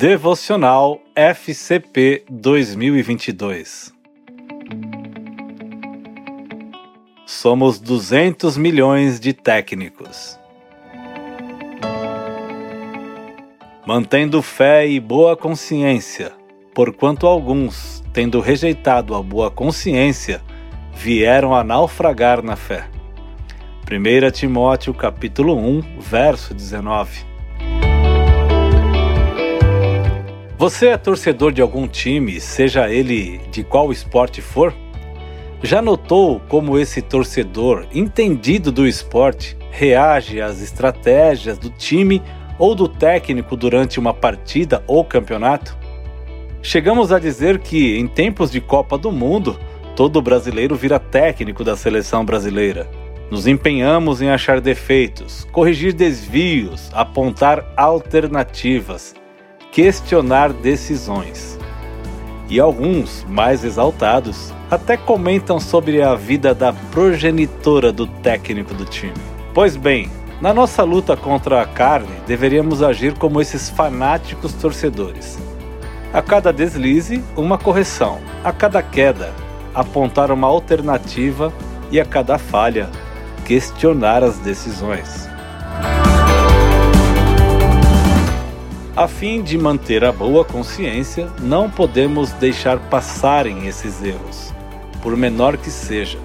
Devocional FCP 2022 Somos 200 milhões de técnicos. Mantendo fé e boa consciência, porquanto alguns, tendo rejeitado a boa consciência, vieram a naufragar na fé. 1 Timóteo capítulo 1, verso 19. Você é torcedor de algum time, seja ele de qual esporte for? Já notou como esse torcedor, entendido do esporte, reage às estratégias do time ou do técnico durante uma partida ou campeonato? Chegamos a dizer que, em tempos de Copa do Mundo, todo brasileiro vira técnico da seleção brasileira. Nos empenhamos em achar defeitos, corrigir desvios, apontar alternativas questionar decisões. E alguns, mais exaltados, até comentam sobre a vida da progenitora do técnico do time. Pois bem, na nossa luta contra a carne, deveríamos agir como esses fanáticos torcedores. A cada deslize, uma correção. A cada queda, apontar uma alternativa e a cada falha, questionar as decisões. A fim de manter a boa consciência, não podemos deixar passarem esses erros, por menor que seja,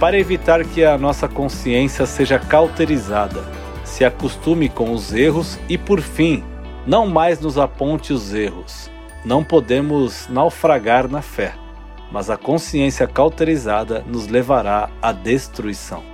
para evitar que a nossa consciência seja cauterizada, se acostume com os erros e, por fim, não mais nos aponte os erros. Não podemos naufragar na fé, mas a consciência cauterizada nos levará à destruição.